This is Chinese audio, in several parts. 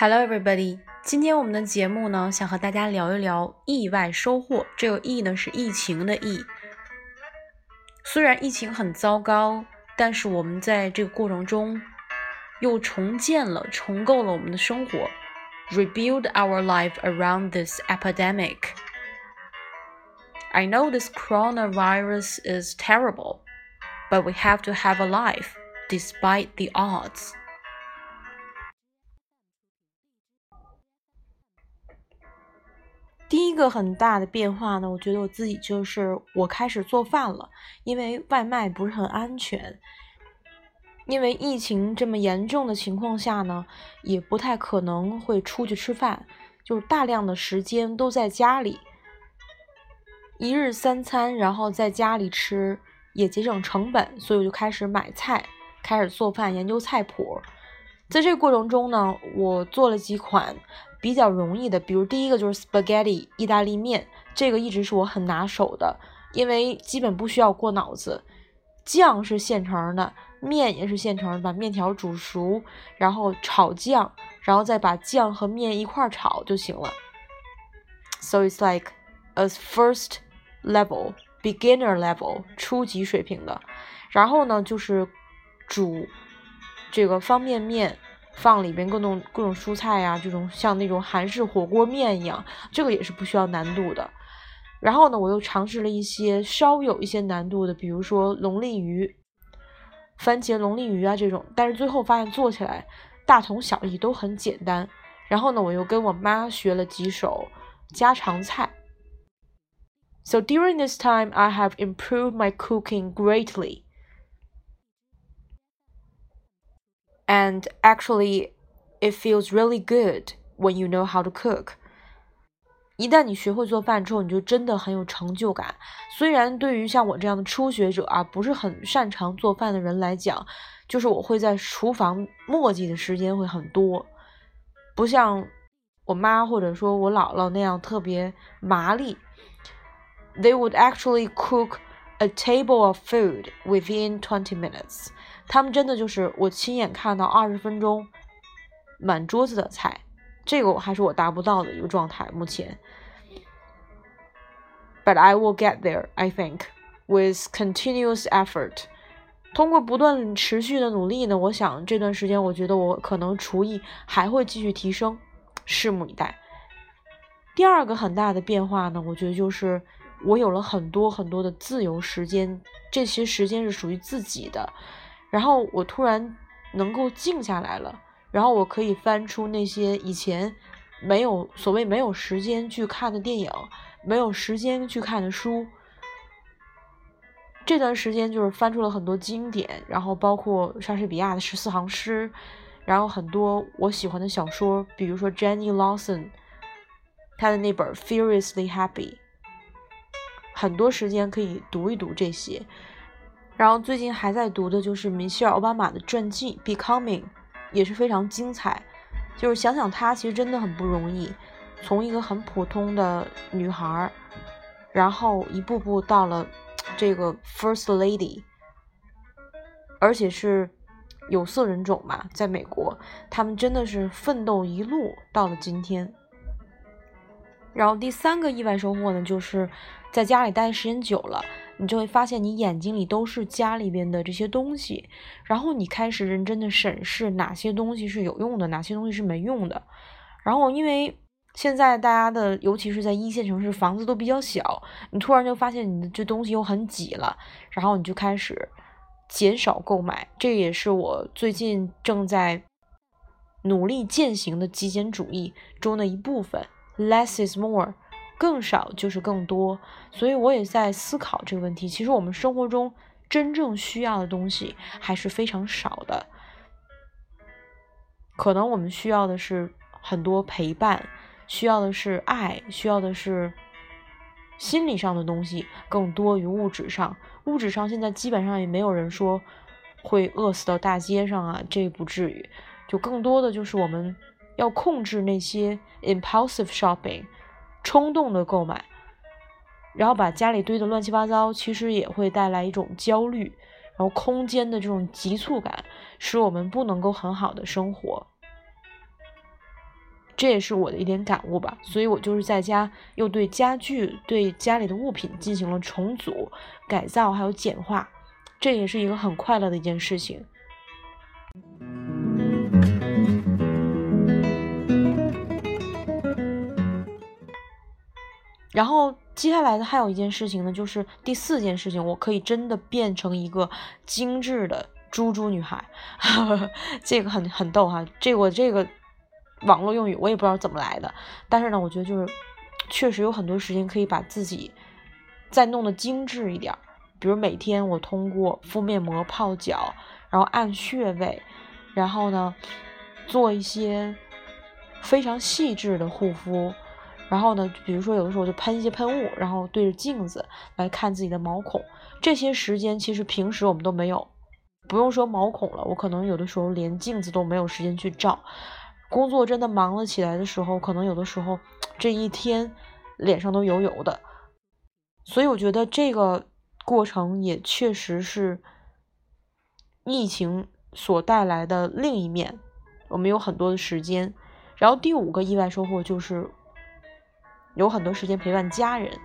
Hello, everybody！今天我们的节目呢，想和大家聊一聊意外收获。这个“疫”呢是疫情的“疫”。虽然疫情很糟糕，但是我们在这个过程中又重建了、重构了我们的生活，rebuild our life around this epidemic. I know this coronavirus is terrible, but we have to have a life despite the odds. 第一个很大的变化呢，我觉得我自己就是我开始做饭了，因为外卖不是很安全。因为疫情这么严重的情况下呢，也不太可能会出去吃饭，就是大量的时间都在家里，一日三餐，然后在家里吃也节省成本，所以我就开始买菜，开始做饭，研究菜谱。在这个过程中呢，我做了几款。比较容易的，比如第一个就是 spaghetti 意大利面，这个一直是我很拿手的，因为基本不需要过脑子，酱是现成的，面也是现成的，把面条煮熟，然后炒酱，然后再把酱和面一块炒就行了。So it's like a first level beginner level 初级水平的。然后呢，就是煮这个方便面。放里边各种各种蔬菜呀，这种像那种韩式火锅面一样，这个也是不需要难度的。然后呢，我又尝试了一些稍有一些难度的，比如说龙利鱼、番茄龙利鱼啊这种，但是最后发现做起来大同小异，都很简单。然后呢，我又跟我妈学了几手家常菜。So during this time, I have improved my cooking greatly. and actually it feels really good when you know how to cook。一旦你学会做饭之后，你就真的很有成就感。虽然对于像我这样的初学者啊，不是很擅长做饭的人来讲，就是我会在厨房磨叽的时间会很多，不像我妈或者说我姥姥那样特别麻利。They would actually cook a table of food within twenty minutes. 他们真的就是我亲眼看到二十分钟满桌子的菜，这个我还是我达不到的一个状态。目前，But I will get there, I think, with continuous effort。通过不断持续的努力呢，我想这段时间我觉得我可能厨艺还会继续提升，拭目以待。第二个很大的变化呢，我觉得就是我有了很多很多的自由时间，这些时间是属于自己的。然后我突然能够静下来了，然后我可以翻出那些以前没有所谓没有时间去看的电影，没有时间去看的书。这段时间就是翻出了很多经典，然后包括莎士比亚的十四行诗，然后很多我喜欢的小说，比如说 Jenny Lawson 他的那本《Furiously Happy》，很多时间可以读一读这些。然后最近还在读的就是米歇尔·奥巴马的传记《Becoming》，也是非常精彩。就是想想她其实真的很不容易，从一个很普通的女孩，然后一步步到了这个 First Lady，而且是有色人种嘛，在美国，他们真的是奋斗一路到了今天。然后第三个意外收获呢，就是在家里待时间久了。你就会发现，你眼睛里都是家里边的这些东西，然后你开始认真的审视哪些东西是有用的，哪些东西是没用的。然后，因为现在大家的，尤其是在一线城市，房子都比较小，你突然就发现你的这东西又很挤了，然后你就开始减少购买。这也是我最近正在努力践行的极简主义中的一部分，less is more。更少就是更多，所以我也在思考这个问题。其实我们生活中真正需要的东西还是非常少的，可能我们需要的是很多陪伴，需要的是爱，需要的是心理上的东西更多于物质上。物质上现在基本上也没有人说会饿死到大街上啊，这不至于。就更多的就是我们要控制那些 impulsive shopping。冲动的购买，然后把家里堆得乱七八糟，其实也会带来一种焦虑，然后空间的这种急促感，使我们不能够很好的生活。这也是我的一点感悟吧。所以我就是在家又对家具、对家里的物品进行了重组、改造，还有简化，这也是一个很快乐的一件事情。然后接下来的还有一件事情呢，就是第四件事情，我可以真的变成一个精致的猪猪女孩，这个很很逗哈。这我这个网络用语我也不知道怎么来的，但是呢，我觉得就是确实有很多时间可以把自己再弄得精致一点，比如每天我通过敷面膜、泡脚，然后按穴位，然后呢做一些非常细致的护肤。然后呢，比如说有的时候就喷一些喷雾，然后对着镜子来看自己的毛孔。这些时间其实平时我们都没有，不用说毛孔了，我可能有的时候连镜子都没有时间去照。工作真的忙了起来的时候，可能有的时候这一天脸上都油油的。所以我觉得这个过程也确实是疫情所带来的另一面，我们有很多的时间。然后第五个意外收获就是。有很多时间陪伴家人。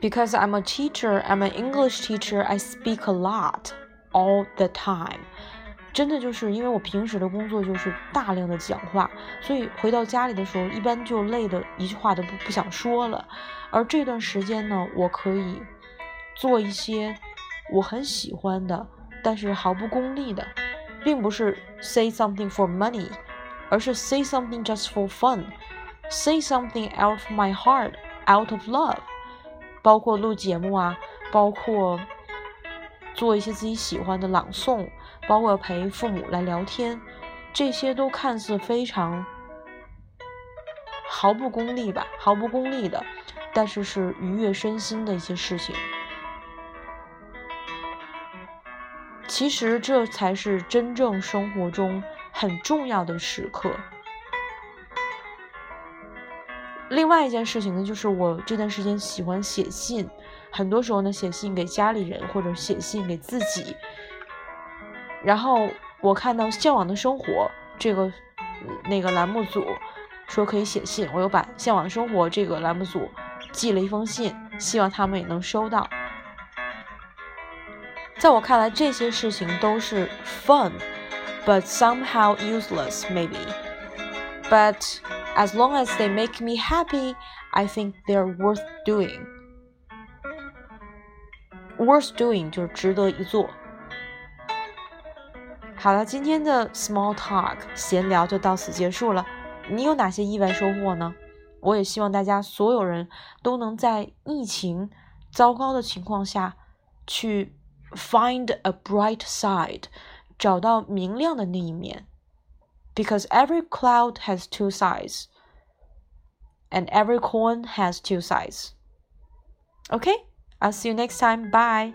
Because I'm a teacher, I'm an English teacher. I speak a lot all the time. 真的就是因为我平时的工作就是大量的讲话，所以回到家里的时候，一般就累的一句话都不不想说了。而这段时间呢，我可以做一些我很喜欢的，但是毫不功利的，并不是 say something for money，而是 say something just for fun。Say something out of my heart, out of love，包括录节目啊，包括做一些自己喜欢的朗诵，包括陪父母来聊天，这些都看似非常毫不功利吧，毫不功利的，但是是愉悦身心的一些事情。其实这才是真正生活中很重要的时刻。另外一件事情呢，就是我这段时间喜欢写信，很多时候呢写信给家里人或者写信给自己。然后我看到《向往的生活》这个那个栏目组说可以写信，我又把《向往的生活》这个栏目组寄了一封信，希望他们也能收到。在我看来，这些事情都是 fun，but somehow useless maybe。But as long as they make me happy, I think they're worth doing. Worth doing 就是值得一做。好了，今天的 small talk 闲聊就到此结束了。你有哪些意外收获呢？我也希望大家所有人都能在疫情糟糕的情况下去 find a bright side，找到明亮的那一面。Because every cloud has two sides and every coin has two sides. Okay, I'll see you next time. Bye.